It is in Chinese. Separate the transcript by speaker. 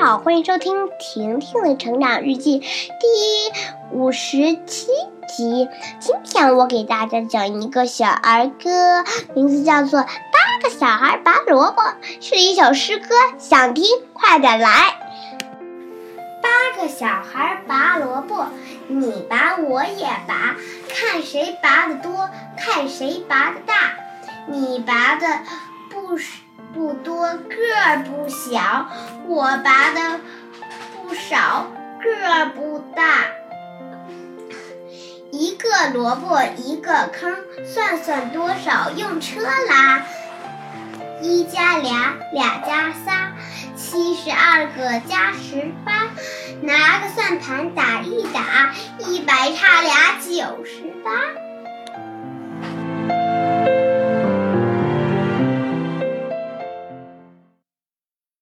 Speaker 1: 好，欢迎收听婷婷的成长日记第五十七集。今天我给大家讲一个小儿歌，名字叫做《八个小孩拔萝卜》，是一首诗歌，想听快点来。八个小孩拔萝卜，你拔我也拔，看谁拔得多，看谁拔得大。你拔的不不多，个儿不小；我拔的不少，个儿不大。一个萝卜一个坑，算算多少用车拉。一加俩，俩加仨，七十二个加十八。拿个算盘打一打，一百差俩九十。